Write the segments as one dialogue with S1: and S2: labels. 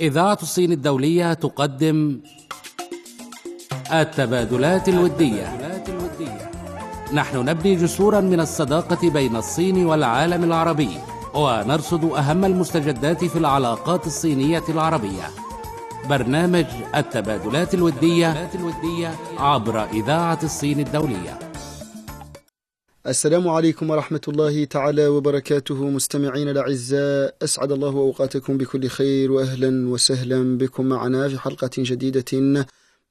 S1: إذاعة الصين الدولية تقدم التبادلات الودية. نحن نبني جسورا من الصداقة بين الصين والعالم العربي ونرصد أهم المستجدات في العلاقات الصينية العربية. برنامج التبادلات الودية عبر إذاعة الصين الدولية.
S2: السلام عليكم ورحمة الله تعالى وبركاته. مستمعين الأعزاء أسعد الله أوقاتكم بكل خير وأهلا وسهلا بكم معنا في حلقة جديدة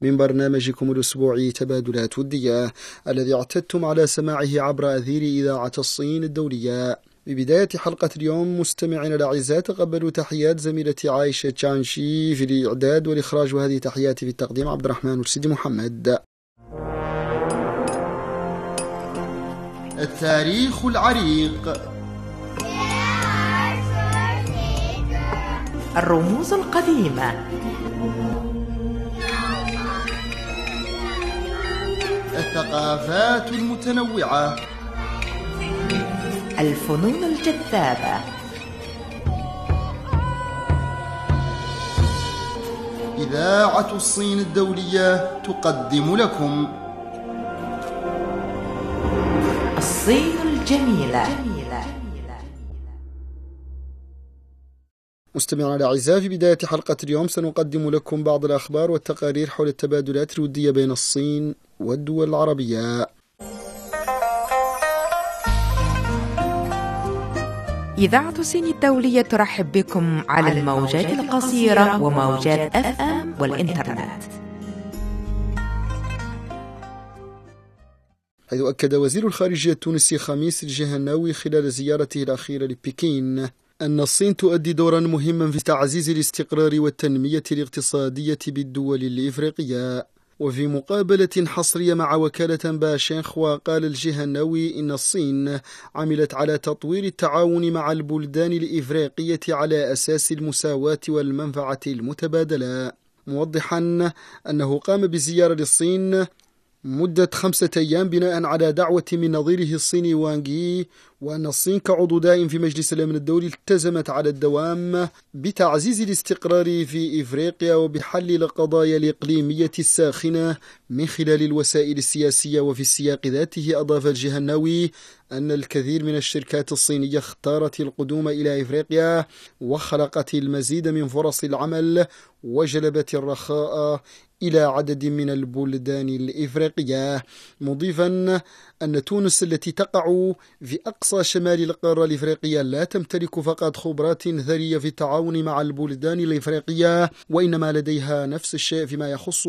S2: من برنامجكم الأسبوعي تبادلات ودية الذي اعتدتم على سماعه عبر أثير إذاعة الصين الدولية. ببداية حلقة اليوم مستمعين الأعزاء تقبلوا تحيات زميلتي عايشة تشانشي في الإعداد والإخراج وهذه تحياتي في التقديم عبد الرحمن مرسيدي محمد. التاريخ العريق.
S3: الرموز القديمة.
S2: الثقافات المتنوعة.
S3: الفنون الجذابة.
S2: إذاعة الصين الدولية تقدم لكم.
S3: الصين الجميلة.
S2: مستمعينا الأعزاء في بداية حلقة اليوم سنقدم لكم بعض الأخبار والتقارير حول التبادلات الودية بين الصين والدول العربية.
S3: إذاعة الصين الدولية ترحب بكم على الموجات القصيرة وموجات أف أم والإنترنت.
S2: حيث أكد وزير الخارجية التونسي خميس الجهناوي خلال زيارته الأخيرة لبكين أن الصين تؤدي دورا مهما في تعزيز الاستقرار والتنمية الاقتصادية بالدول الإفريقية. وفي مقابلة حصرية مع وكالة باشينخوا قال الجهناوي إن الصين عملت على تطوير التعاون مع البلدان الإفريقية على أساس المساواة والمنفعة المتبادلة. موضحا أنه قام بزيارة للصين مدة خمسة أيام بناء على دعوة من نظيره الصيني وانغي وأن الصين كعضو دائم في مجلس الأمن الدولي التزمت على الدوام بتعزيز الاستقرار في إفريقيا وبحل القضايا الإقليمية الساخنة من خلال الوسائل السياسية وفي السياق ذاته. أضاف الجهناوي أن الكثير من الشركات الصينية اختارت القدوم إلى إفريقيا وخلقت المزيد من فرص العمل وجلبت الرخاء إلى عدد من البلدان الإفريقية مضيفا أن تونس التي تقع في أقصى شمال القارة الإفريقية لا تمتلك فقط خبرات ثرية في التعاون مع البلدان الإفريقية وإنما لديها نفس الشيء فيما يخص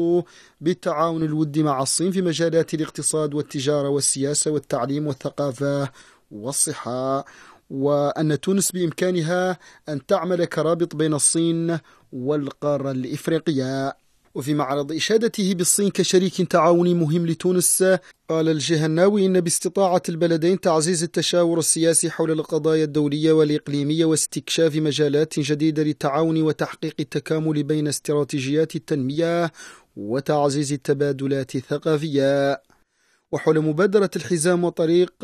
S2: بالتعاون الودي مع الصين في مجالات الاقتصاد والتجارة والسياسة والتعليم والثقافة والصحة وأن تونس بإمكانها أن تعمل كرابط بين الصين والقارة الإفريقية. وفي معرض إشادته بالصين كشريك تعاوني مهم لتونس قال الجهناوي إن باستطاعة البلدين تعزيز التشاور السياسي حول القضايا الدولية والإقليمية واستكشاف مجالات جديدة للتعاون وتحقيق التكامل بين استراتيجيات التنمية وتعزيز التبادلات الثقافية. وحول مبادرة الحزام وطريق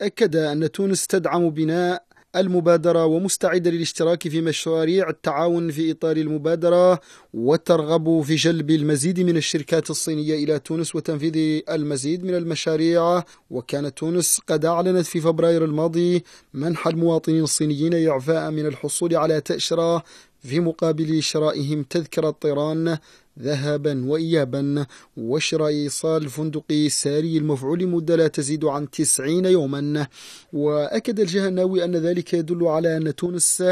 S2: أكد أن تونس تدعم بناء المبادرة ومستعدة للاشتراك في مشاريع التعاون في إطار المبادرة وترغب في جلب المزيد من الشركات الصينية إلى تونس وتنفيذ المزيد من المشاريع. وكانت تونس قد أعلنت في فبراير الماضي منح المواطنين الصينيين إعفاء من الحصول على تأشيرة في مقابل شرائهم تذكرة طيران ذهابا وإيابا وشراء إيصال فندق ساري المفعول مدة لا تزيد عن تسعين يوما. وأكد الجهناوي أن ذلك يدل على أن تونس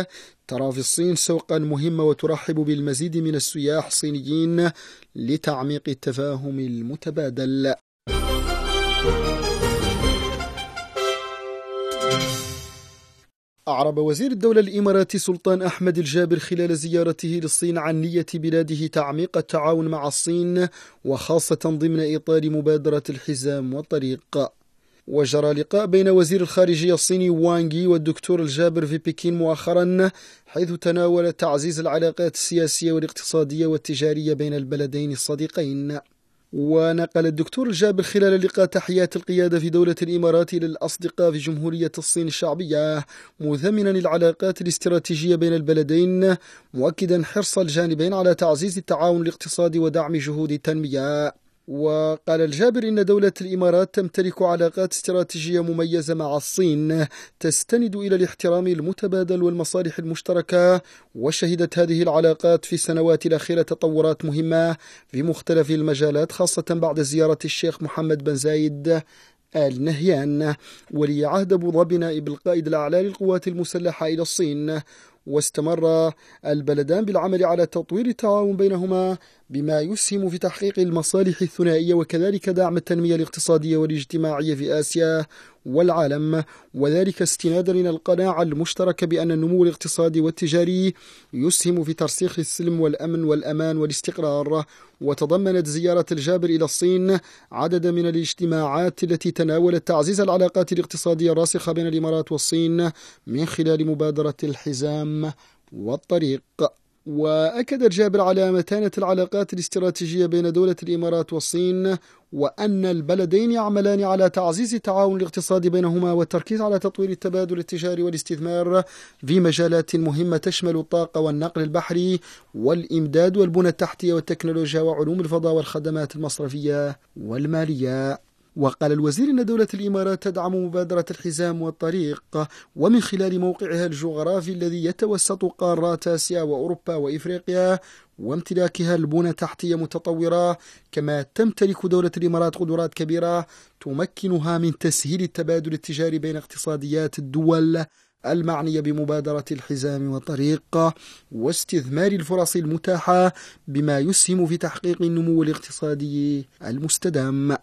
S2: ترى في الصين سوقا مهمة وترحب بالمزيد من السياح الصينيين لتعميق التفاهم المتبادل. أعرب وزير الدولة الإماراتي سلطان أحمد الجابر خلال زيارته للصين عن نية بلاده تعميق التعاون مع الصين وخاصة ضمن إطار مبادرة الحزام والطريق. وجرى لقاء بين وزير الخارجية الصيني وانغي والدكتور الجابر في بكين مؤخرا حيث تناول تعزيز العلاقات السياسية والاقتصادية والتجارية بين البلدين الصديقين. ونقل الدكتور الجابر خلال اللقاء تحيات القيادة في دولة الإمارات للأصدقاء في جمهورية الصين الشعبية مثمنا العلاقات الاستراتيجية بين البلدين مؤكدا حرص الجانبين على تعزيز التعاون الاقتصادي ودعم جهود التنمية. وقال الجابر إن دولة الإمارات تمتلك علاقات استراتيجية مميزة مع الصين تستند إلى الاحترام المتبادل والمصالح المشتركة وشهدت هذه العلاقات في السنوات الأخيرة تطورات مهمة في مختلف المجالات خاصة بعد زيارة الشيخ محمد بن زايد آل نهيان ولي عهد أبو ظبي نائب القائد الأعلى للقوات المسلحة إلى الصين. واستمر البلدان بالعمل على تطوير التعاون بينهما بما يسهم في تحقيق المصالح الثنائية وكذلك دعم التنمية الاقتصادية والاجتماعية في آسيا والعالم. وذلك استنادا إلى القناعة المشتركة بأن النمو الاقتصادي والتجاري يسهم في ترسيخ السلم والأمن والأمان والاستقرار. وتضمنت زيارة الجابر إلى الصين عدد من الاجتماعات التي تناولت تعزيز العلاقات الاقتصادية الراسخة بين الإمارات والصين من خلال مبادرة الحزام والطريق. وأكد جابر على متانة العلاقات الاستراتيجية بين دولة الإمارات والصين وأن البلدين يعملان على تعزيز التعاون الاقتصادي بينهما والتركيز على تطوير التبادل التجاري والاستثمار في مجالات مهمة تشمل الطاقة والنقل البحري والإمداد والبنى التحتية والتكنولوجيا وعلوم الفضاء والخدمات المصرفية والمالية. وقال الوزير إن دولة الإمارات تدعم مبادرة الحزام والطريق ومن خلال موقعها الجغرافي الذي يتوسط قارات آسيا وأوروبا وإفريقيا وامتلاكها البنى تحتية متطورة. كما تمتلك دولة الإمارات قدرات كبيرة تمكنها من تسهيل التبادل التجاري بين اقتصاديات الدول المعنية بمبادرة الحزام والطريق واستثمار الفرص المتاحة بما يسهم في تحقيق النمو الاقتصادي المستدام.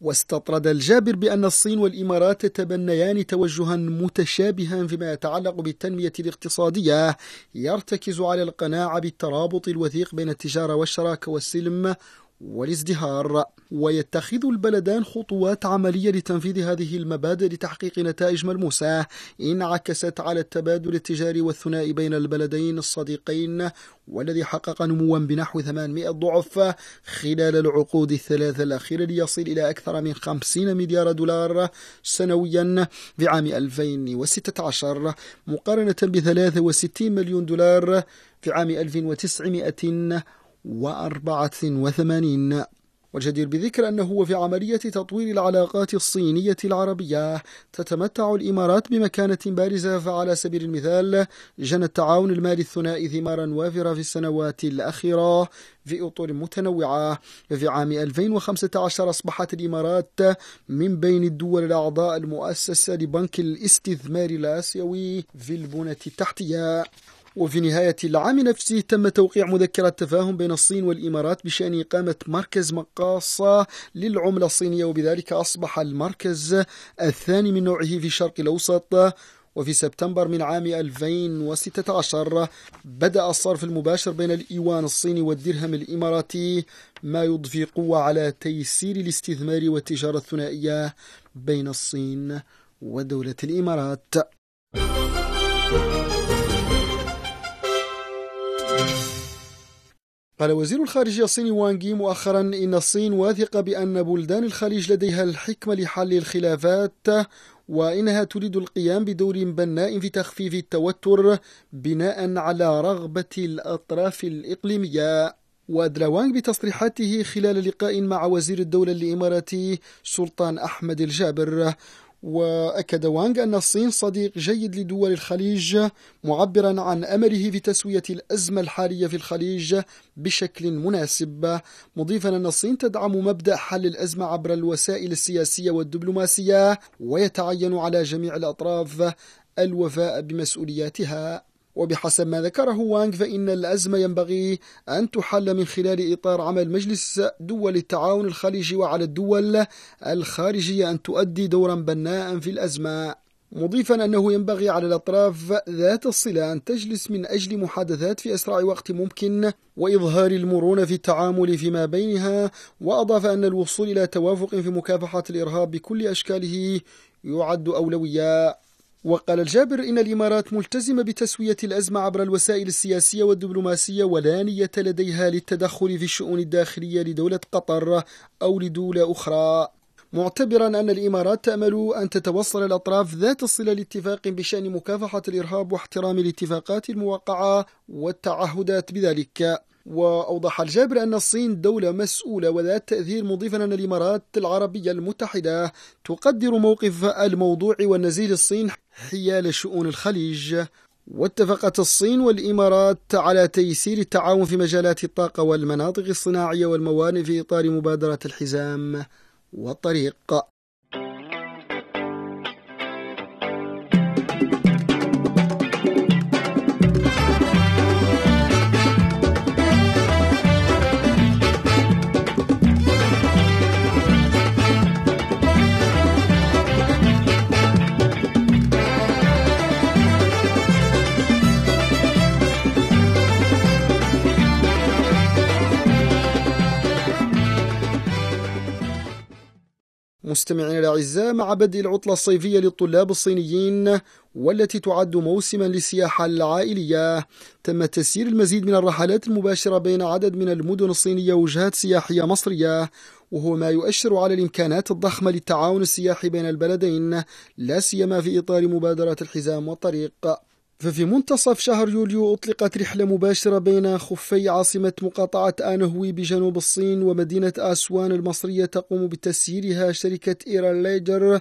S2: واستطرد الجابر بأن الصين والإمارات تتبنيان توجها متشابها فيما يتعلق بالتنمية الاقتصادية يرتكز على القناعة بالترابط الوثيق بين التجارة والشراكة والسلم والازدهار ويتخذ البلدان خطوات عملية لتنفيذ هذه المبادئ لتحقيق نتائج ملموسة. انعكست على التبادل التجاري والثنائي بين البلدين الصديقين والذي حقق نموا بنحو 800 ضعف خلال العقود الثلاثة الأخيرة ليصل إلى أكثر من 50 مليار دولار سنويا في عام 2016 مقارنة ب 63 مليون دولار في عام 1900 وأربعة وثمانين. والجدير بذكر أنه في عملية تطوير العلاقات الصينية العربية. تتمتع الإمارات بمكانة بارزة فعلى سبيل المثال جنى التعاون المالي الثنائي ثمارا وافرة في السنوات الأخيرة في أطر متنوعة. في عام 2015 أصبحت الإمارات من بين الدول الأعضاء المؤسسة لبنك الاستثمار الآسيوي في البنى التحتية. وفي نهاية العام نفسه تم توقيع مذكرة تفاهم بين الصين والإمارات بشأن إقامة مركز مقاصة للعملة الصينية وبذلك أصبح المركز الثاني من نوعه في الشرق الأوسط. وفي سبتمبر من عام 2016 بدأ الصرف المباشر بين الإيوان الصيني والدرهم الإماراتي ما يضفي قوة على تيسير الاستثمار والتجارة الثنائية بين الصين ودولة الإمارات. قال وزير الخارجية الصيني وانغي مؤخرا إن الصين واثقة بأن بلدان الخليج لديها الحكمة لحل الخلافات وإنها تريد القيام بدور بناء في تخفيف التوتر بناء على رغبة الأطراف الإقليمية. وأدلى وانغ بتصريحاته خلال لقاء مع وزير الدولة الإماراتي سلطان أحمد الجابر. وأكد وانغ أن الصين صديق جيد لدول الخليج معبرا عن أمله في تسوية الأزمة الحالية في الخليج بشكل مناسب. مضيفا أن الصين تدعم مبدأ حل الأزمة عبر الوسائل السياسية والدبلوماسية ويتعين على جميع الأطراف الوفاء بمسؤولياتها. وبحسب ما ذكره وانغ فإن الأزمة ينبغي أن تحل من خلال إطار عمل مجلس دول التعاون الخليجي وعلى الدول الخارجية أن تؤدي دورا بناء في الأزمة. مضيفا أنه ينبغي على الأطراف ذات الصلة أن تجلس من أجل محادثات في أسرع وقت ممكن وإظهار المرونة في التعامل فيما بينها وأضاف أن الوصول إلى توافق في مكافحة الإرهاب بكل أشكاله يعد أولوية. وقال الجابر إن الإمارات ملتزمة بتسوية الأزمة عبر الوسائل السياسية والدبلوماسية ولا نية لديها للتدخل في الشؤون الداخلية لدولة قطر أو لدولة أخرى. معتبرا أن الإمارات تأمل أن تتوصل الأطراف ذات الصلة لاتفاق بشأن مكافحة الإرهاب واحترام الاتفاقات الموقعة والتعهدات بذلك. وأوضح الجابر أن الصين دولة مسؤولة وذات تأثير مضيفا أن الإمارات العربية المتحدة تقدر موقف الموضوع والنزيل الصين حيال شؤون الخليج. واتفقت الصين والإمارات على تيسير التعاون في مجالات الطاقة والمناطق الصناعية والموانئ في إطار مبادرة الحزام والطريق. مستمعينا الأعزاء مع بدء العطلة الصيفية للطلاب الصينيين والتي تعد موسما للسياحة العائلية تم تسيير المزيد من الرحلات المباشرة بين عدد من المدن الصينية وجهات سياحية مصرية وهو ما يؤشر على الإمكانات الضخمة للتعاون السياحي بين البلدين لا سيما في إطار مبادرة الحزام والطريق. ففي منتصف شهر يوليو أطلقت رحلة مباشرة بين خفي عاصمة مقاطعة آنهوي بجنوب الصين ومدينة آسوان المصرية تقوم بتسييرها شركة إيراليجر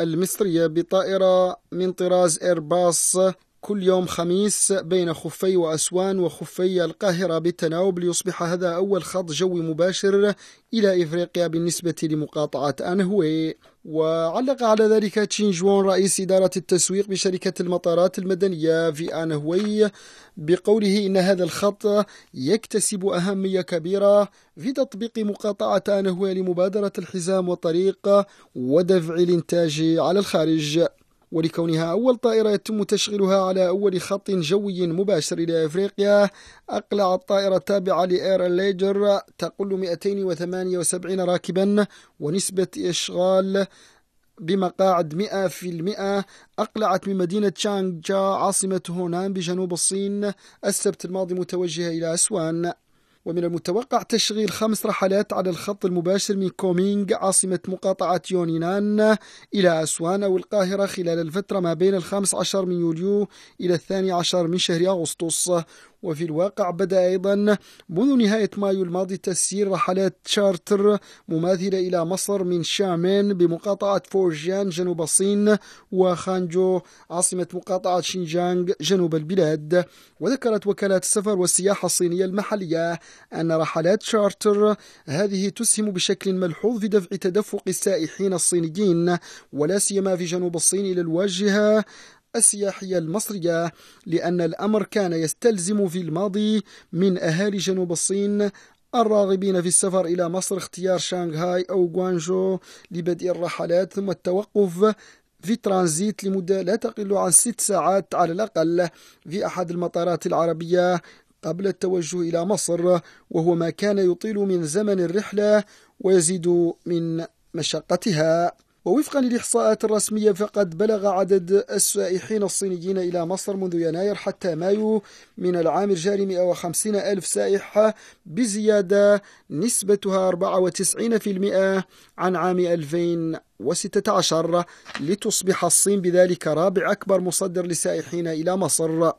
S2: المصرية بطائرة من طراز إيرباص كل يوم خميس بين خفي وأسوان وخفي القاهرة بالتناوب ليصبح هذا أول خط جوي مباشر إلى إفريقيا بالنسبة لمقاطعة أنهوي. وعلق على ذلك تشين جوان رئيس إدارة التسويق بشركة المطارات المدنية في آنهوي بقوله إن هذا الخط يكتسب أهمية كبيرة في تطبيق مقاطعة آنهوي لمبادرة الحزام والطريق ودفع الإنتاج على الخارج. ولكونها أول طائرة يتم تشغيلها على أول خط جوي مباشر إلى أفريقيا أقلع الطائرة التابعة لإير الليجر تقل 278 راكبا ونسبة إشغال بمقاعد 100% أقلعت من مدينة شانجا عاصمة هونان بجنوب الصين السبت الماضي متوجهة إلى أسوان. ومن المتوقع تشغيل خمس رحلات على الخط المباشر من كومينغ عاصمة مقاطعة يونينان إلى أسوان أو القاهرة خلال الفترة ما بين الخامس عشر من يوليو إلى الثاني عشر من شهر أغسطس. وفي الواقع بدأ أيضا منذ نهاية مايو الماضي تسيير رحلات شارتر مماثلة إلى مصر من شامين بمقاطعة فورجيان جنوب الصين وخانجو عاصمة مقاطعة شينجانغ جنوب البلاد. وذكرت وكالة السفر والسياحة الصينية المحلية أن رحلات شارتر هذه تسهم بشكل ملحوظ في دفع تدفق السائحين الصينيين ولا سيما في جنوب الصين إلى الواجهة السياحية المصرية لأن الأمر كان يستلزم في الماضي من أهالي جنوب الصين الراغبين في السفر إلى مصر اختيار شانغهاي أو غوانجو لبدء الرحلات ثم التوقف في ترانزيت لمدة لا تقل عن ست ساعات على الأقل في أحد المطارات العربية قبل التوجه إلى مصر وهو ما كان يطيل من زمن الرحلة ويزيد من مشقتها. ووفقا للإحصاءات الرسمية فقد بلغ عدد السائحين الصينيين إلى مصر منذ يناير حتى مايو من العام الجاري 150 ألف سائح بزيادة نسبتها 94% عن عام 2016 لتصبح الصين بذلك رابع أكبر مصدر لسائحين إلى مصر.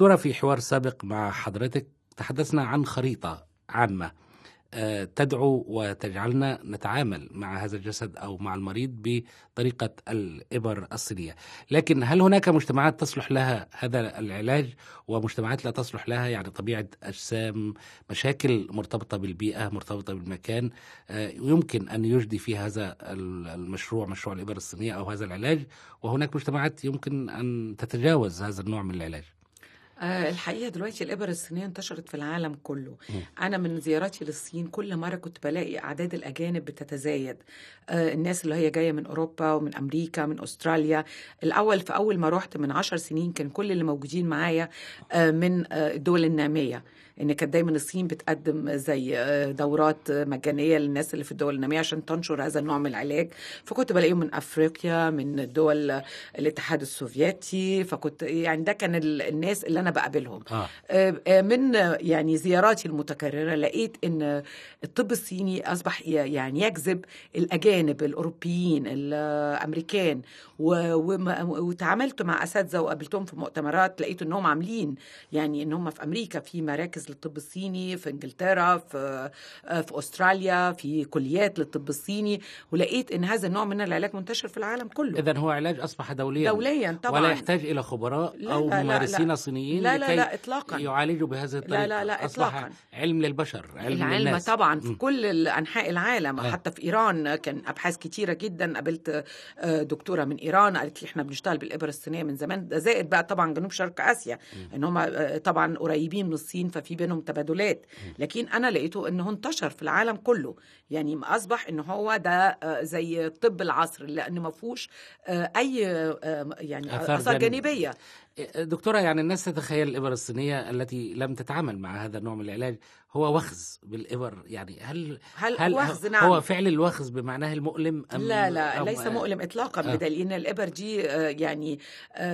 S1: دكتورة في حوار سابق مع حضرتك تحدثنا عن خريطة عامة آه، تدعو وتجعلنا نتعامل مع هذا الجسد أو مع المريض بطريقة الإبر الصينية، لكن هل هناك مجتمعات تصلح لها هذا العلاج؟ ومجتمعات لا تصلح لها يعني طبيعة أجسام، مشاكل مرتبطة بالبيئة، مرتبطة بالمكان، آه، يمكن أن يجدي في هذا المشروع مشروع الإبر الصينية أو هذا العلاج، وهناك مجتمعات يمكن أن تتجاوز هذا النوع من العلاج.
S4: آه، الحقيقة دلوقتي الإبر الصينية انتشرت في العالم كله. أنا من زياراتي للصين كل مرة كنت بلاقي أعداد الأجانب بتتزايد. آه، الناس اللي هي جاية من أوروبا ومن أمريكا من أستراليا. الأول في أول ما رحت من عشر سنين كان كل اللي موجودين معايا آه، من الدول النامية. إن كانت دايما الصين بتقدم زي دورات مجانية للناس اللي في الدول النامية عشان تنشر هذا النوع من العلاج. فكنت بلاقيهم من أفريقيا من دول الاتحاد السوفيتي. فكنت يعني ده كان الناس اللي أنا بقابلهم. آه. من يعني زياراتي المتكررة لقيت إن الطب الصيني أصبح يعني يجذب الأجانب الأوروبيين الأمريكان. وتعاملت مع أساتذة وقابلتهم في مؤتمرات لقيت إنهم عاملين يعني إن هم في أمريكا في مراكز للطب الصيني في إنجلترا في في أستراليا في كليات للطب الصيني ولقيت إن هذا النوع من العلاج منتشر في العالم كله.
S1: اذا هو علاج أصبح دوليا.
S4: دوليا طبعا.
S1: ولا يحتاج إلى خبراء
S4: لا
S1: أو
S4: لا
S1: ممارسين
S4: لا.
S1: صينيين
S4: لا لا لا اطلاقا.
S1: يعالجوا بهذه الطريقة.
S4: لا لا لا
S1: أصبح
S4: إطلاقاً.
S1: علم للبشر علم
S4: العلم
S1: للناس.
S4: طبعا في
S1: م.
S4: كل أنحاء العالم.
S1: آه.
S4: حتى في إيران كان أبحاث كتيرة جدا. قابلت آه، دكتورة من إيران قالت لي إحنا بنشتغل بالإبر الصينية من زمان. ده زائد بقى طبعا جنوب شرق آسيا. إن هم آه، طبعا قريبين من الصين ففي بينهم تبادلات. لكن أنا لقيته إنه انتشر في العالم كله. يعني أصبح إن هو ده آه، زي طب العصر لأن ما فيهوش آه، أي آه، يعني أثار
S1: جانبية.
S4: جانبية
S1: دكتورة يعني الناس تتخيل الإبر الصينية التي لم تتعامل مع هذا النوع من العلاج هو وخز بالإبر يعني هل
S4: هل وخز
S1: هل
S4: نعم.
S1: هو فعل الوخز بمعناه المؤلم أم
S4: لا لا
S1: أم
S4: ليس مؤلم اطلاقا
S1: آه.
S4: بدليل إن الإبر دي يعني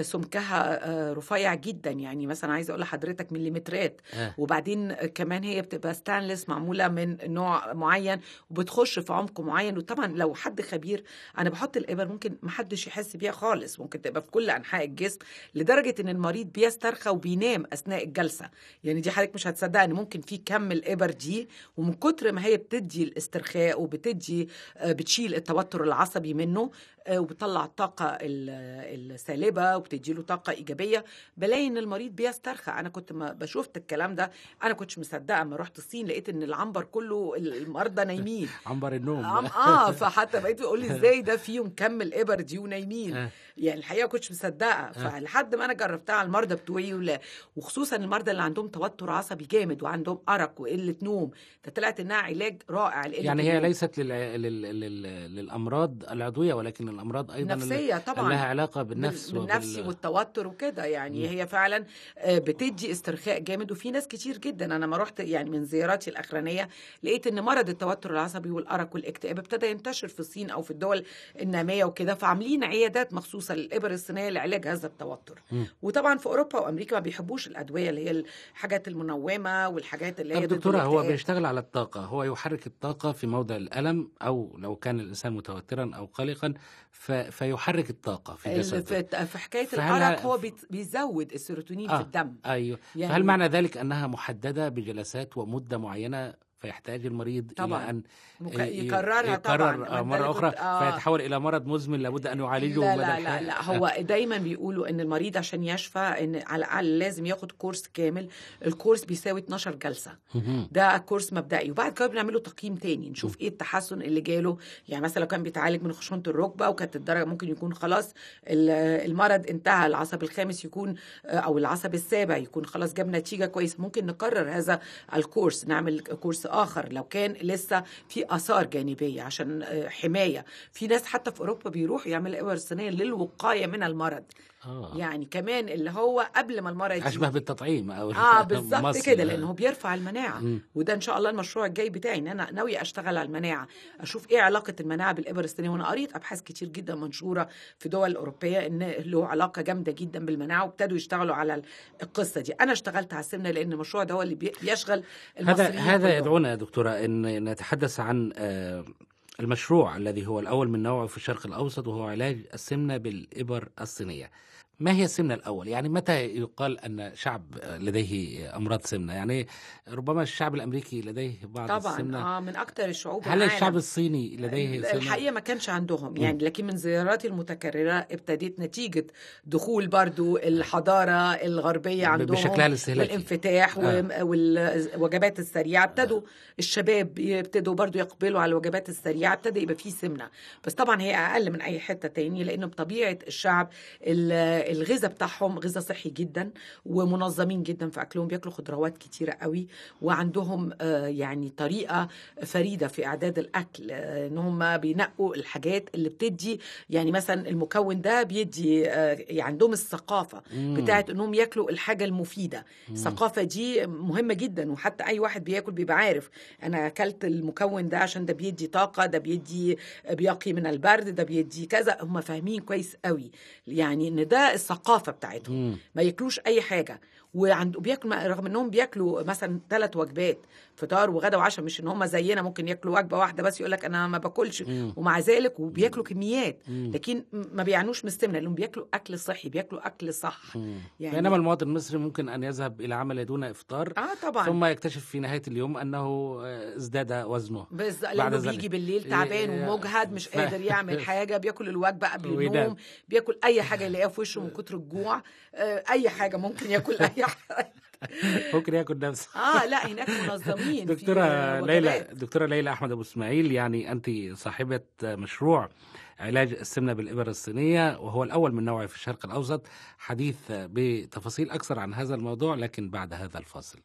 S4: سمكها رفيع جدا يعني مثلا عايزة أقول لحضرتك مليمترات
S1: آه.
S4: وبعدين كمان هي بتبقى ستانلس معمولة من نوع معين وبتخش في عمق معين. وطبعا لو حد خبير أنا بحط الإبر ممكن ما حدش يحس بيها خالص. ممكن تبقى في كل أنحاء الجسم لدرجة إن المريض بيسترخى وبينام أثناء الجلسة. يعني دي حضرتك مش هتصدق ان ممكن في كم الإبر دي ومن كتر ما هي بتدي الاسترخاء وبتدي آه، بتشيل التوتر العصبي منه وبتطلع الطاقة ال- السالبة وبتدي له طاقة إيجابية بلاقي إن المريض بيسترخى. أنا كنت ما بشوفت الكلام ده. أنا كنتش مصدقة لما رحت الصين لقيت إن العنبر كله المرضى نايمين.
S1: عنبر النوم.
S4: آم آه فحتى بقيت بقول لي إزاي ده فيهم كم الابر دي ونايمين.
S1: آه.
S4: يعني الحقيقة كنتش مصدقة. فلحد ما أنا جربتها على المرضى بتوعي
S5: وخصوصا المرضى اللي عندهم توتر عصبي جامد وعندهم أرق وقلة نوم فطلعت إنها علاج رائع
S1: يعني هي. ليست لل... لل... لل... للأمراض العضوية ولكن الأمراض أيضا
S5: نفسية طبعا
S1: لها علاقة بالنفس
S5: بال- بالنفسي
S1: وبال...
S5: والتوتر وكده يعني هي فعلا آه، بتدي استرخاء جامد وفي ناس كتير جدا أنا ما رحت يعني من زياراتي الأخرانية لقيت إن مرض التوتر العصبي والأرق والاكتئاب ابتدى ينتشر في الصين أو في الدول النامية وكده فعاملين عيادات مخصوصة للإبر الصينية لعلاج هذا التوتر وطبعا في أوروبا وأمريكا ما بيحبوش الأدوية اللي هي الحاجات المنومة والحاجات اللي هي
S1: دكتورة هو. بيشتغل على الطاقة هو يحرك الطاقة في موضع الألم أو لو كان الإنسان متوترا أو قلقا. فيحرك الطاقة في جسده.
S5: في
S1: حكاية
S5: الأرق هو بيزود السيروتونين في الدم.
S1: أيوه.
S5: يعني-
S1: فهل معنى ذلك أنها محددة بجلسات ومدة معينة فيحتاج المريض
S5: طبعا.
S1: إلى أن
S5: يكررها طبعا.
S1: يكرر آه،
S5: أنت
S1: مرة أخرى.
S5: آه.
S1: فيتحول إلى مرض مزمن لابد أن يعالجه
S5: لا
S1: مدى
S5: لا لا. لا. هو دايما بيقولوا إن المريض عشان يشفى إن على الأقل لازم ياخد كورس كامل. الكورس بيساوي 12 جلسة.
S1: مهم.
S5: ده كورس مبدئي. وبعد كده بنعمله تقييم تاني نشوف إيه التحسن اللي جاله. يعني مثلا لو كان بيتعالج من خشونة الركبة وكانت الدرجة ممكن يكون خلاص ال- المرض انتهى العصب الخامس يكون أو العصب السابع يكون خلاص جاب نتيجة كويسة. ممكن نكرر هذا الكورس نعمل كورس آخر لو كان لسه في آثار جانبية عشان آه، حماية. في ناس حتى في أوروبا بيروحوا يعملوا ابر صينية للوقاية من المرض.
S1: آه.
S5: يعني كمان اللي هو قبل ما المرض يجي.
S1: أشبه بالتطعيم أو
S5: آه بالظبط. كده لأنه هو بيرفع المناعة
S1: مم.
S5: وده إن شاء الله المشروع الجاي بتاعي إن أنا ناويه أشتغل على المناعة أشوف إيه علاقة المناعة بالابر الصينيه وأنا قريت أبحاث كتير جدا منشورة في دول أوروبية إن له علاقة جامدة جدا بالمناعة وابتدوا يشتغلوا على القصة دي أنا اشتغلت على السمنة لأن المشروع ده هو اللي بي- بيشغل
S1: هذا هذا. يدعونا يا دكتورة أن نتحدث عن آه، المشروع الذي هو الأول من نوعه في الشرق الأوسط وهو علاج السمنة بالإبر الصينية ما هي السمنة الأول؟ يعني متى يقال أن شعب لديه أمراض سمنة؟ يعني ربما الشعب الأمريكي لديه بعض
S4: طبعا
S1: السمنة
S4: آه من أكتر الشعوب
S1: هل
S4: العالم.
S1: الشعب الصيني لديه سمنة؟
S4: الحقيقة ما كانش عندهم يعني لكن من زياراتي المتكررة ابتديت نتيجة دخول برضو الحضارة الغربية
S1: ب-
S4: عندهم
S1: بشكلها الاستهلاكي.
S4: والانفتاح
S1: آه.
S4: والوجبات السريعة ابتدوا الشباب يبتدوا برضو يقبلوا على الوجبات السريعة ابتدى يبقى فيه سمنة بس طبعا هي أقل من أي حتة تاني لأنه بطبيعة الشعب ال- الغذاء بتاعهم غذاء صحي جدا ومنظمين جدا في أكلهم بياكلوا خضروات كتيرة قوي وعندهم آه، يعني طريقة فريدة في إعداد الأكل آه، إن هم بينقوا الحاجات اللي بتدي يعني مثلا المكون ده بيدي آه، يعني عندهم الثقافة بتاعت إنهم ياكلوا الحاجة المفيدة. الثقافه دي مهمة جدا وحتى أي واحد بياكل بيبقى عارف أنا أكلت المكون ده عشان ده بيدي طاقة ده بيدي بيقي من البرد ده بيدي كذا هم فاهمين كويس قوي. يعني إن ده الثقافة بتاعتهم.
S1: مم.
S4: ما ياكلوش أي حاجة. وعند بياكل رغم إنهم بياكلوا مثلا ثلاث وجبات. فطار وغدا وعشاء مش إن هم زينا ممكن ياكلوا وجبة واحدة بس يقول لك أنا ما باكلش
S1: مم.
S4: ومع ذلك وبياكلوا كميات
S1: مم.
S4: لكن ما بيعنوش من السمنه لأنهم بياكلوا أكل صحي بياكلوا أكل صح
S1: مم.
S4: يعني
S1: بينما المواطن المصري ممكن أن يذهب إلى عمل دون إفطار
S4: آه طبعا
S1: ثم يكتشف في نهاية اليوم أنه آه، ازداد وزنه
S4: بس
S1: بعد لأنه.
S4: بيجي بالليل تعبان ومجهد مش قادر يعمل حاجة بياكل الوجبة قبل. النوم بياكل أي حاجة يلاقيها في وشه من كتر الجوع آه، أي حاجة ممكن ياكل أي حاجة
S1: ممكن ياكل نفسه
S4: آه لا هناك منظمين في
S1: دكتورة ليلى. دكتورة ليلى أحمد أبو إسماعيل يعني أنت صاحبة مشروع علاج السمنة بالإبر الصينية وهو الأول من نوعه في الشرق الأوسط حديث بتفاصيل أكثر عن هذا الموضوع لكن بعد هذا الفاصل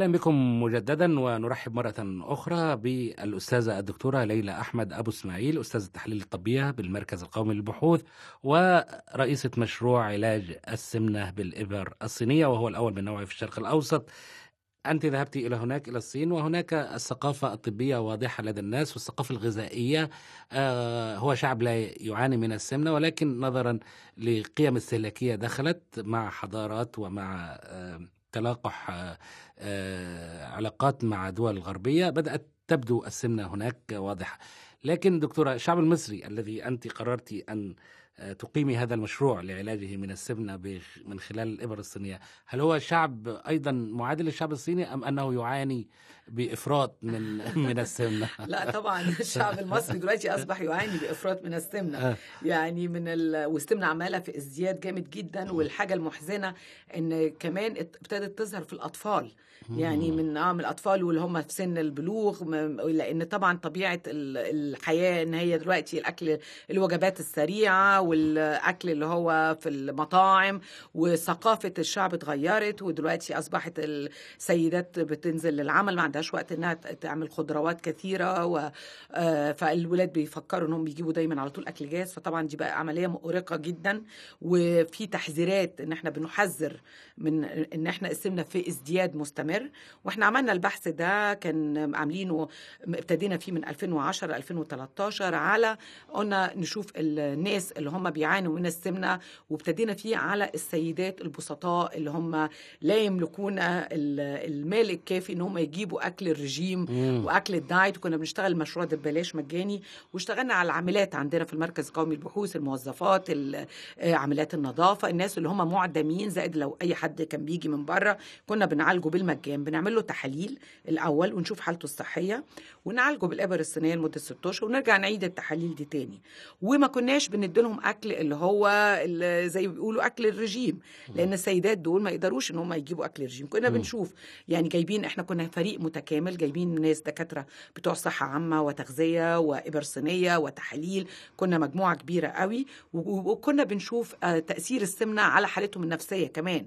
S1: أهلا بكم مجددا ونرحب مرة أخرى بالأستاذة الدكتورة ليلى أحمد أبو إسماعيل أستاذ التحليل الطبية بالمركز القومي للبحوث ورئيسة مشروع علاج السمنة بالإبر الصينية وهو الأول من نوعه في الشرق الأوسط. أنت ذهبت إلى هناك إلى الصين وهناك الثقافة الطبية واضحة لدى الناس والثقافة الغذائية آه، هو شعب لا يعاني من السمنة ولكن نظرا لقيم استهلاكية دخلت مع حضارات ومع آه، تلاقح آه، آه، علاقات مع دول غربية بدأت تبدو السمنة هناك واضحة. لكن دكتورة الشعب المصري الذي أنت قررت أن آه، تقيمي هذا المشروع لعلاجه من السمنة من خلال الإبر الصينية هل هو شعب أيضا معادل للشعب الصيني أم أنه يعاني بإفراط من من السمنة.
S4: لا طبعا الشعب المصري دلوقتي أصبح يعاني بإفراط من السمنة.
S1: آه.
S4: يعني من ال... والسمنة عمالة في ازدياد جامد جدا والحاجة المحزنة إن كمان ابتدت تظهر في الأطفال. يعني من آه من الأطفال واللي هم في سن البلوغ لأن طبعا طبيعة ال- الحياة إن هي دلوقتي الأكل الوجبات السريعة والأكل اللي هو في المطاعم وثقافة الشعب اتغيرت ودلوقتي أصبحت السيدات بتنزل للعمل ما عندهاش وقت إنها تعمل خضروات كثيرة و آه، فالولاد بيفكروا إنهم بيجيبوا دايما على طول أكل جاهز. فطبعا دي بقى عملية مؤرقة جدا وفي تحذيرات إن إحنا بنحذر من إن إحنا السمنه في ازدياد مستمر وإحنا عملنا البحث ده كان عاملينه ابتدينا فيه من 2010 2013 على قلنا نشوف الناس اللي هم بيعانوا من السمنة وابتدينا فيه على السيدات البسطاء اللي هم لا يملكون ال- المال الكافي إن هم يجيبوا أكل الرجيم وأكل الدايت. وكنا بنشتغل المشروع ده ببلاش مجاني. واشتغلنا على العاملات عندنا في المركز القومي للبحوث الموظفات ال- عاملات النظافة الناس اللي هم معدمين زائد لو أي حد كان بيجي من بره. كنا بنعالجه بالمجان بنعمل له تحاليل الأول ونشوف حالته الصحية ونعالجه بالآبر الصينية لمدة 6 اشهر ونرجع نعيد التحاليل دي تاني. وما كناش بندي لهم أكل اللي هو اللي زي ما بيقولوا أكل الرجيم لأن السيدات دول ما يقدروش إن هم يجيبوا أكل الرجيم. كنا بنشوف يعني جايبين إحنا كنا فريق متكامل جايبين ناس دكاترة بتوع صحة عامة وتغذية وآبر صينية وتحاليل كنا مجموعة كبيرة قوي وكنا بنشوف آه، تأثير السمنة على حالتهم النفسية كمان.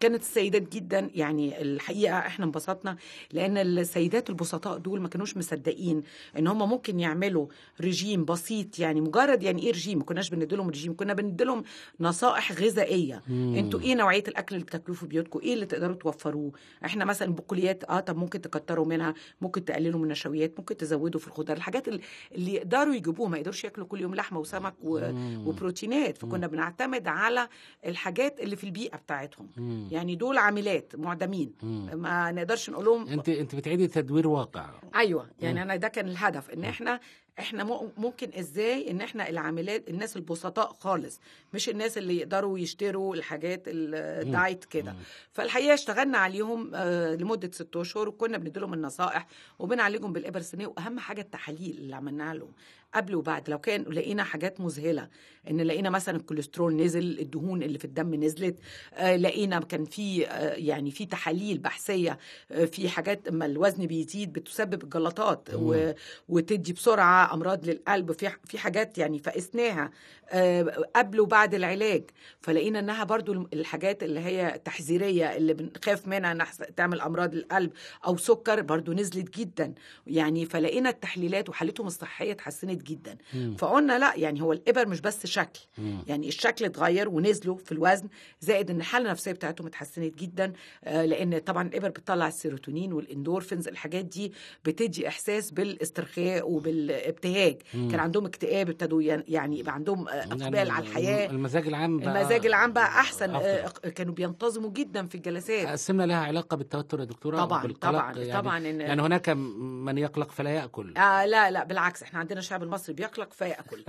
S4: كانت السيدات جدا يعني الحقيقة إحنا انبسطنا لأن السيدات البسطاء دول ما كانوش مصدقين إن هم ممكن يعملوا رجيم بسيط يعني مجرد يعني إيه رجيم؟ ما كناش بندي لهم رجيم كنا بندي لهم نصائح غذائية. أنتوا إيه نوعية الأكل اللي بتاكلوه في بيوتكم؟ إيه اللي تقدروا توفروه؟ إحنا مثلا بقوليات آه طب ممكن تكتروا منها ممكن تقللوا من النشويات ممكن تزودوا في الخضار الحاجات اللي- اللي يقدروا يجيبوها ما يقدروش ياكلوا كل يوم لحمة وسمك و... وبروتينات. فكنا بنعتمد على الحاجات اللي في البيئة بتاعتهم. يعني دول عاملات معدمين. ما نقدرش نقول لهم
S1: أنت أنت بتعيدي تدوير واقع.
S4: أيوه يعني أنا ده كان الهدف إن إحنا إحنا ممكن إزاي إن إحنا العاملات الناس البسطاء خالص مش الناس اللي يقدروا يشتروا الحاجات الدايت كده. فالحقيقة اشتغلنا عليهم آه، لمدة ست أشهر وكنا بندي لهم النصائح وبنعالجهم بالإبر السنية. وأهم حاجة التحاليل اللي عملناها لهم قبل وبعد لو كان لقينا حاجات مذهلة إن لقينا مثلا الكوليسترول نزل الدهون اللي في الدم نزلت آه، لقينا كان في آه، يعني في تحاليل بحثية آه، في حاجات اما الوزن بيزيد بتسبب الجلطات و... وتدي بسرعة أمراض للقلب في في حاجات يعني فقسناها قبل وبعد العلاج. فلقينا إنها برضو الحاجات اللي هي تحذيرية اللي بنخاف منها إنها تعمل أمراض للقلب أو سكر برضو نزلت جدا. يعني فلقينا التحليلات وحالتهم الصحية اتحسنت جدا. فقلنا لأ يعني هو الإبر مش بس شكل يعني الشكل اتغير ونزلوا في الوزن زائد إن الحالة النفسية بتاعتهم اتحسنت جدا آه، لأن طبعا الإبر بتطلع السيروتونين والإندورفينز الحاجات دي بتدي إحساس بالاسترخاء وبالابتهاج. كان عندهم اكتئاب ابتدوا يعني يبقى عندهم آه، إقبال على الحياة.
S1: المزاج العام بقى
S4: المزاج العام بقى أحسن
S1: أفضل.
S4: آه، كانوا بينتظموا جدا في الجلسات.
S1: السمنة لها علاقة بالتوتر يا دكتورة
S4: طبعاً، طبعاً،
S1: يعني
S4: طبعاً إن-
S1: يعني هناك من يقلق فلا يأكل.
S4: آه لا لا بالعكس إحنا عندنا الشعب المصري بيقلق فيأكل.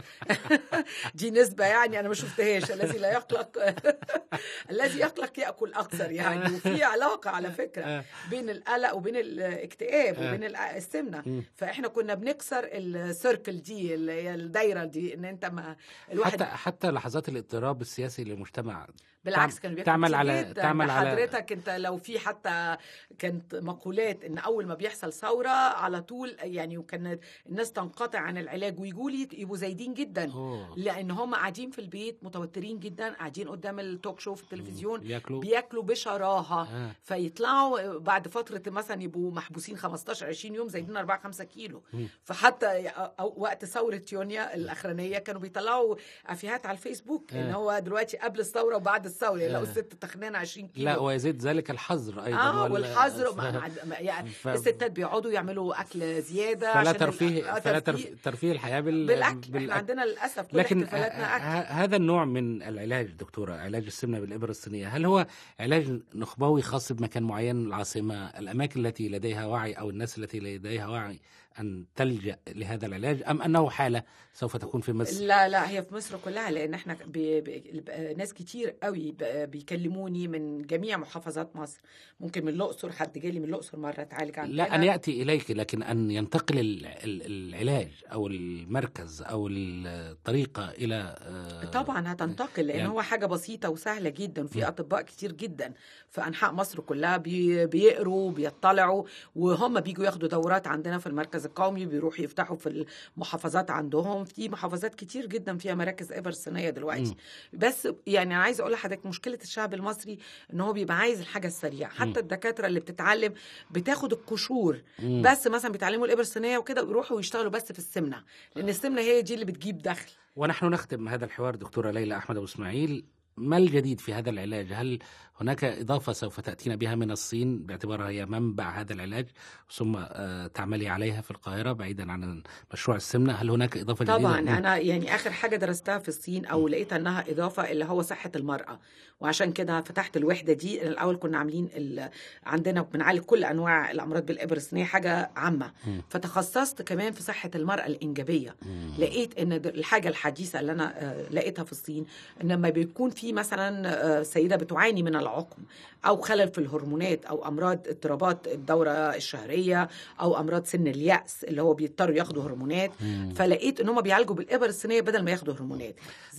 S4: دي نسبة يعني أنا ما شفتهاش. الذي لا يقلق الذي يقلق يأكل أكثر يعني. وفي علاقة على فكرة بين القلق وبين الاكتئاب وبين ال- السمنة. فإحنا كنا بنكسر السيركل دي الدايرة دي إن أنت ما الواحد
S1: حتى حتى لحظات الاضطراب السياسي للمجتمع
S4: بالعكس كانوا بياكلوا
S1: تعمل على
S4: جدا.
S1: تعمل على
S4: حضرتك انت لو في حتى كانت مقولات ان اول ما بيحصل ثوره على طول يعني وكان الناس تنقطع عن العلاج ويجوا لي يبقوا زايدين جدا.
S1: أوه.
S4: لأن هم قاعدين في البيت متوترين جدا قاعدين قدام التوك شو في التلفزيون
S1: بياكلوا.
S4: بياكلوا بشراهة.
S1: آه.
S4: فيطلعوا بعد فترة مثلا يبقوا محبوسين 15 20 يوم زايدين 4 5 كيلو. فحتى أو وقت ثورة يونيا الأخرانية كانوا بيطلعوا أفيهات على الفيسبوك إن
S1: آه.
S4: هو دلوقتي قبل الثورة وبعد الثوره
S1: آه.
S4: لقوا الست تخنانه 20 كيلو
S1: لا ويزيد ذلك الحظر أيضا
S4: آه
S1: وال-
S4: والحظر يعني
S1: ف-
S4: الستات بيقعدوا يعملوا أكل زيادة
S1: فلا ترفيه
S4: آه،
S1: فلا
S4: ترفيه
S1: ترف- ترفيه الحياة بال...
S4: بالأكل
S1: بالأكل.
S4: إحنا عندنا للأسف كل
S1: لكن
S4: احتفالاتنا
S1: أكل هذا النوع من العلاج دكتورة علاج السمنة بالإبرة الصينية هل هو علاج نخبوي خاص بمكان معين العاصمة الأماكن التي لديها وعي أو الناس التي لديها وعي أن تلجأ لهذا العلاج أم أنه حالة سوف تكون في مصر؟
S4: لا لا هي في مصر كلها لأن إحنا بي بي ناس كتير قوي بيكلموني من جميع محافظات مصر. ممكن من الأقصر حد جالي من الأقصر مرة اتعالج عندنا.
S1: لا ان يأتي إليك لكن أن ينتقل ال- ال- العلاج أو المركز أو الطريقة إلى آه،
S4: طبعا هتنتقل لأن
S1: يعني-
S4: هو حاجة بسيطة وسهلة جدا في أطباء كتير جدا. في انحاء مصر كلها بي بيقروا بيطلعوا وهم بيجوا ياخدوا دورات عندنا في المركز القومي بيروحوا يفتحوا في المحافظات عندهم. في محافظات كتير جدا فيها مراكز ابر صينيه دلوقتي بس يعني أنا عايزه أقول لحضرتك مشكلة الشعب المصري إن هو بيبقى عايز الحاجة السريعة. حتى الدكاترة اللي بتتعلم بتاخد القشور. بس مثلا بيتعلموا الابر الصينيه وكده ويروحوا يشتغلوا بس في السمنة. لأن السمنة هي دي اللي بتجيب دخل.
S1: ونحن نختم هذا الحوار دكتورة ليلى أحمد أبو إسماعيل. ما الجديد في هذا العلاج؟ هل هناك إضافة سوف تأتينا بها من الصين باعتبارها هي منبع هذا العلاج ثم آه، تعملي عليها في القاهرة بعيدا عن مشروع السمنة. هل هناك إضافة جديدة؟
S4: طبعا. أنا يعني آخر حاجة درستها في الصين أو لقيت أنها إضافة اللي هو صحة المرأة. وعشان كده فتحت الوحدة دي. الأول كنا عاملين ال... عندنا بنعالج كل أنواع الأمراض بالابر الصينيه حاجة عامة. فتخصصت كمان في صحة المرأة الإنجابية. لقيت إن د- الحاجة الحديثة اللي أنا آه، لقيتها في الصين إن لما بيكون في مثلا آه، سيدة بتعاني من العقم أو خلل في الهرمونات أو أمراض اضطرابات الدورة الشهرية أو أمراض سن اليأس اللي هو بيضطروا ياخدوا هرمونات. فلقيت إن هم بيعالجوا بالإبر الصينيه بدل ما ياخدوا هرمونات.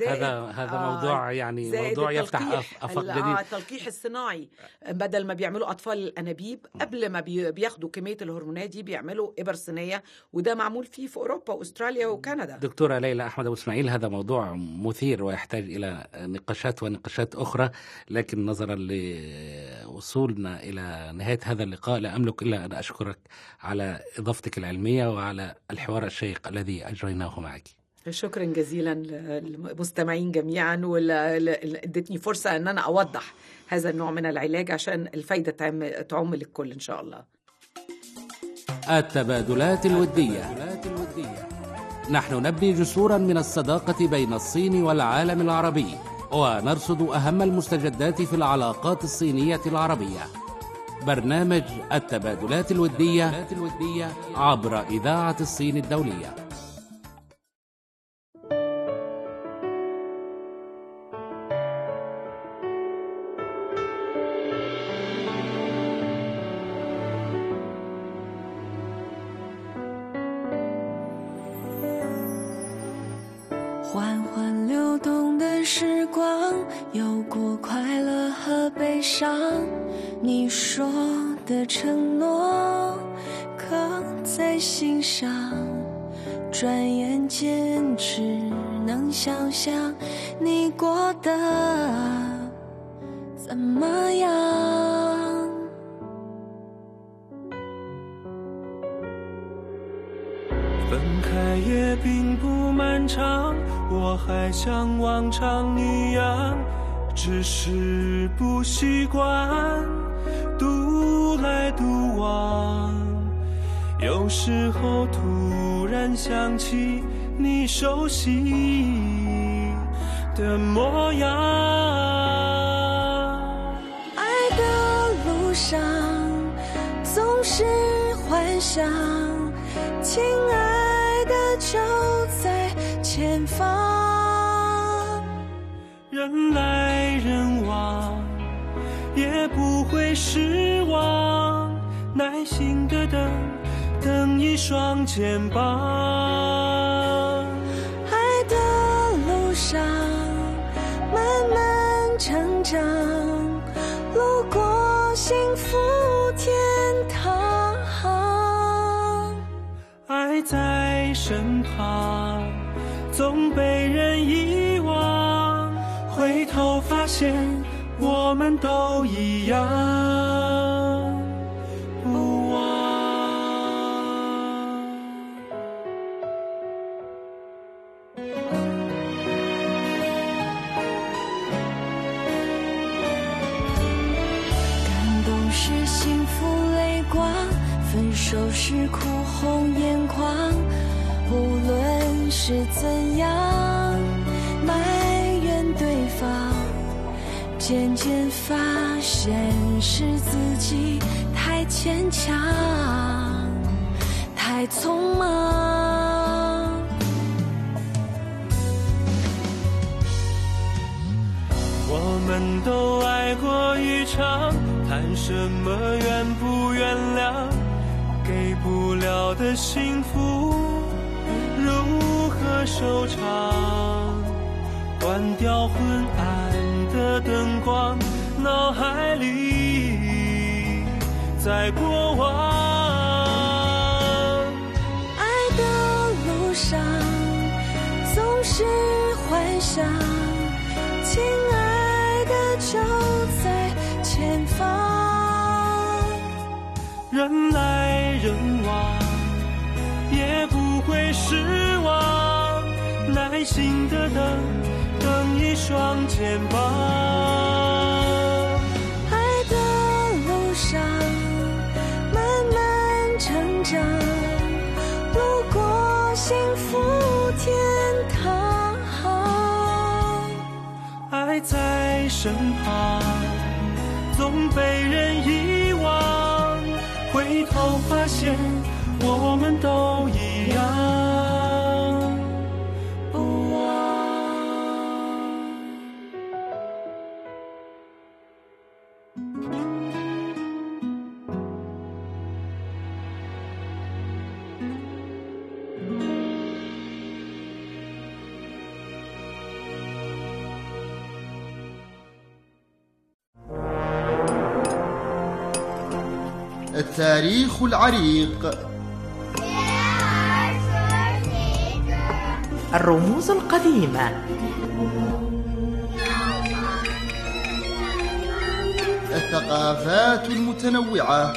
S1: هذا هذا موضوع يعني موضوع يفتح
S4: ال- آه
S1: جديد.
S4: التلقيح الصناعي. بدل ما بيعملوا أطفال الأنابيب قبل ما بي- بياخدوا كمية الهرمونات دي بيعملوا إبر صينيه وده معمول فيه في أوروبا وأستراليا وكندا.
S1: دكتورة ليلى أحمد أبو إسماعيل هذا موضوع مثير ويحتاج إلى نقاشات ونقاشات أخرى لكن نظرا لوصولنا إلى نهاية هذا اللقاء. لا أملك إلا أن أشكرك على إضافتك العلمية وعلى الحوار الشيق الذي أجريناه معك.
S4: شكرا جزيلا للمستمعين جميعا وادتني فرصة أن أنا أوضح هذا النوع من العلاج عشان الفايدة تعم, للكل إن شاء الله.
S1: التبادلات الودية. نحن نبني جسورا من الصداقة بين الصين والعالم العربي. ونرصد أهم المستجدات في العلاقات الصينية العربية. برنامج التبادلات الودية عبر إذاعة الصين الدولية.
S6: 承诺，刻在心上。转眼间，只能想象你过得怎么样。
S7: 分开也并不漫长，我还像往常一样，只是不习惯来独往。有时候突然想起你熟悉的模样。
S6: 爱的路上总是幻想，亲爱的就在前方。
S7: 人来人往，也不会失，耐心的等，等一双肩膀。
S6: 爱的路上慢慢成长，路过幸福天堂。
S7: 爱在身旁，总被人遗忘，回头发现我们都一样，
S6: 渐渐发现是自己太牵强太匆忙。
S7: 我们都爱过一场谈什么原不原谅给不了的幸福如何收场？关掉昏暗的灯光，脑海里在过往。
S6: 爱的路上总是幻想，亲爱的就在前方。
S7: 人来人往，也不会失望。耐心的等，等双肩膀。
S6: 爱的路上慢慢成长，路过幸福天堂。
S7: 爱在身旁，总被人遗忘。回头发现，我们都已
S2: التاريخ العريق.
S3: الرموز القديمة.
S2: الثقافات المتنوعة.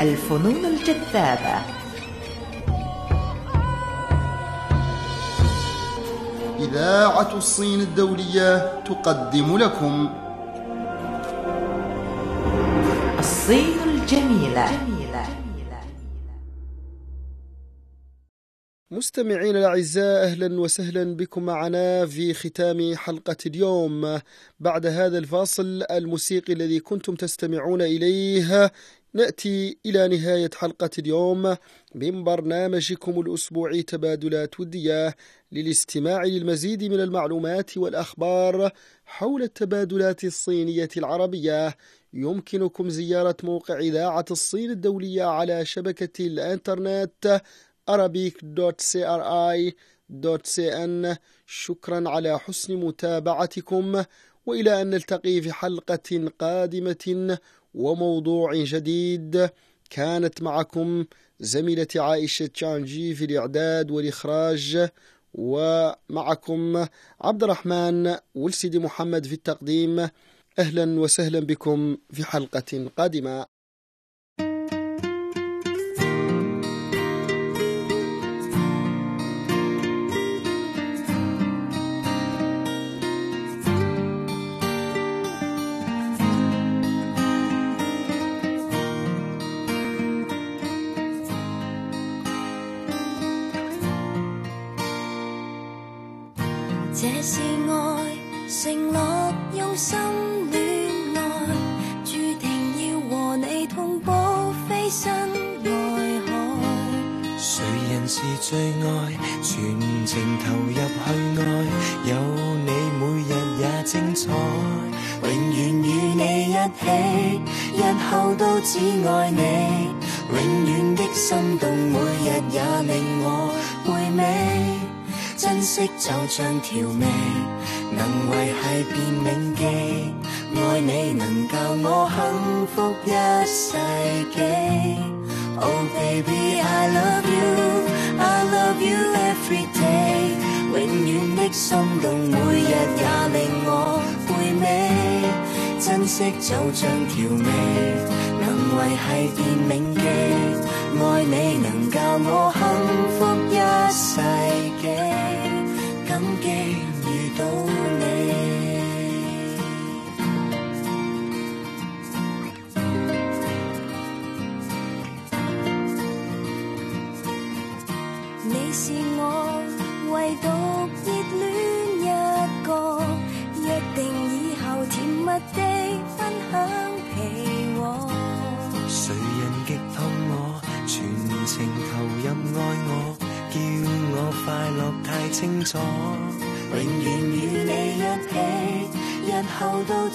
S3: الفنون الجذابة.
S2: إذاعة الصين الدولية تقدم لكم.
S3: الصين الجميلة.
S2: مستمعين الأعزاء أهلا وسهلا بكم معنا في ختام حلقة اليوم. بعد هذا الفاصل الموسيقي الذي كنتم تستمعون إليه نأتي إلى نهاية حلقة اليوم. من برنامجكم الأسبوعي تبادلات ودية للاستماع للمزيد من المعلومات والأخبار حول التبادلات الصينية العربية. يمكنكم زيارة موقع إذاعة الصين الدولية على شبكة الإنترنت arabic.cri.cn شكرا على حسن متابعتكم وإلى أن نلتقي في حلقة قادمة وموضوع جديد. كانت معكم زميلتي عائشة تشانجي في الإعداد والإخراج ومعكم عبد الرحمن والسيدي محمد في التقديم. أهلا وسهلا بكم في حلقة قادمة.
S7: 就像調味，能維係便銘記。愛你能教我幸福一世纪。Oh baby I love you, I love you every day。永遠的心動，每日也令我回味。珍惜就像調味，能維係便銘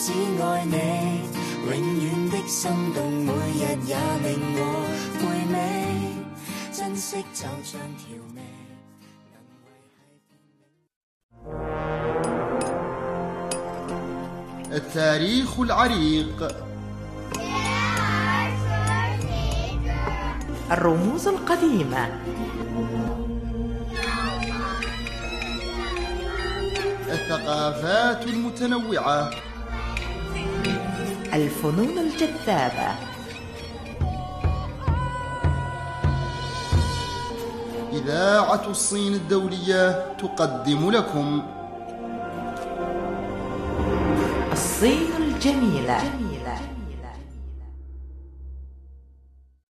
S8: 只爱你，永远的心动，每日也令我回味，珍惜就像调味。
S2: التاريخ العريق
S3: الرموز القديمة
S2: الثقافات المتنوعة
S3: الفنون الجذابة.
S2: إذاعة الصين الدولية تقدم لكم.
S3: الصين الجميلة.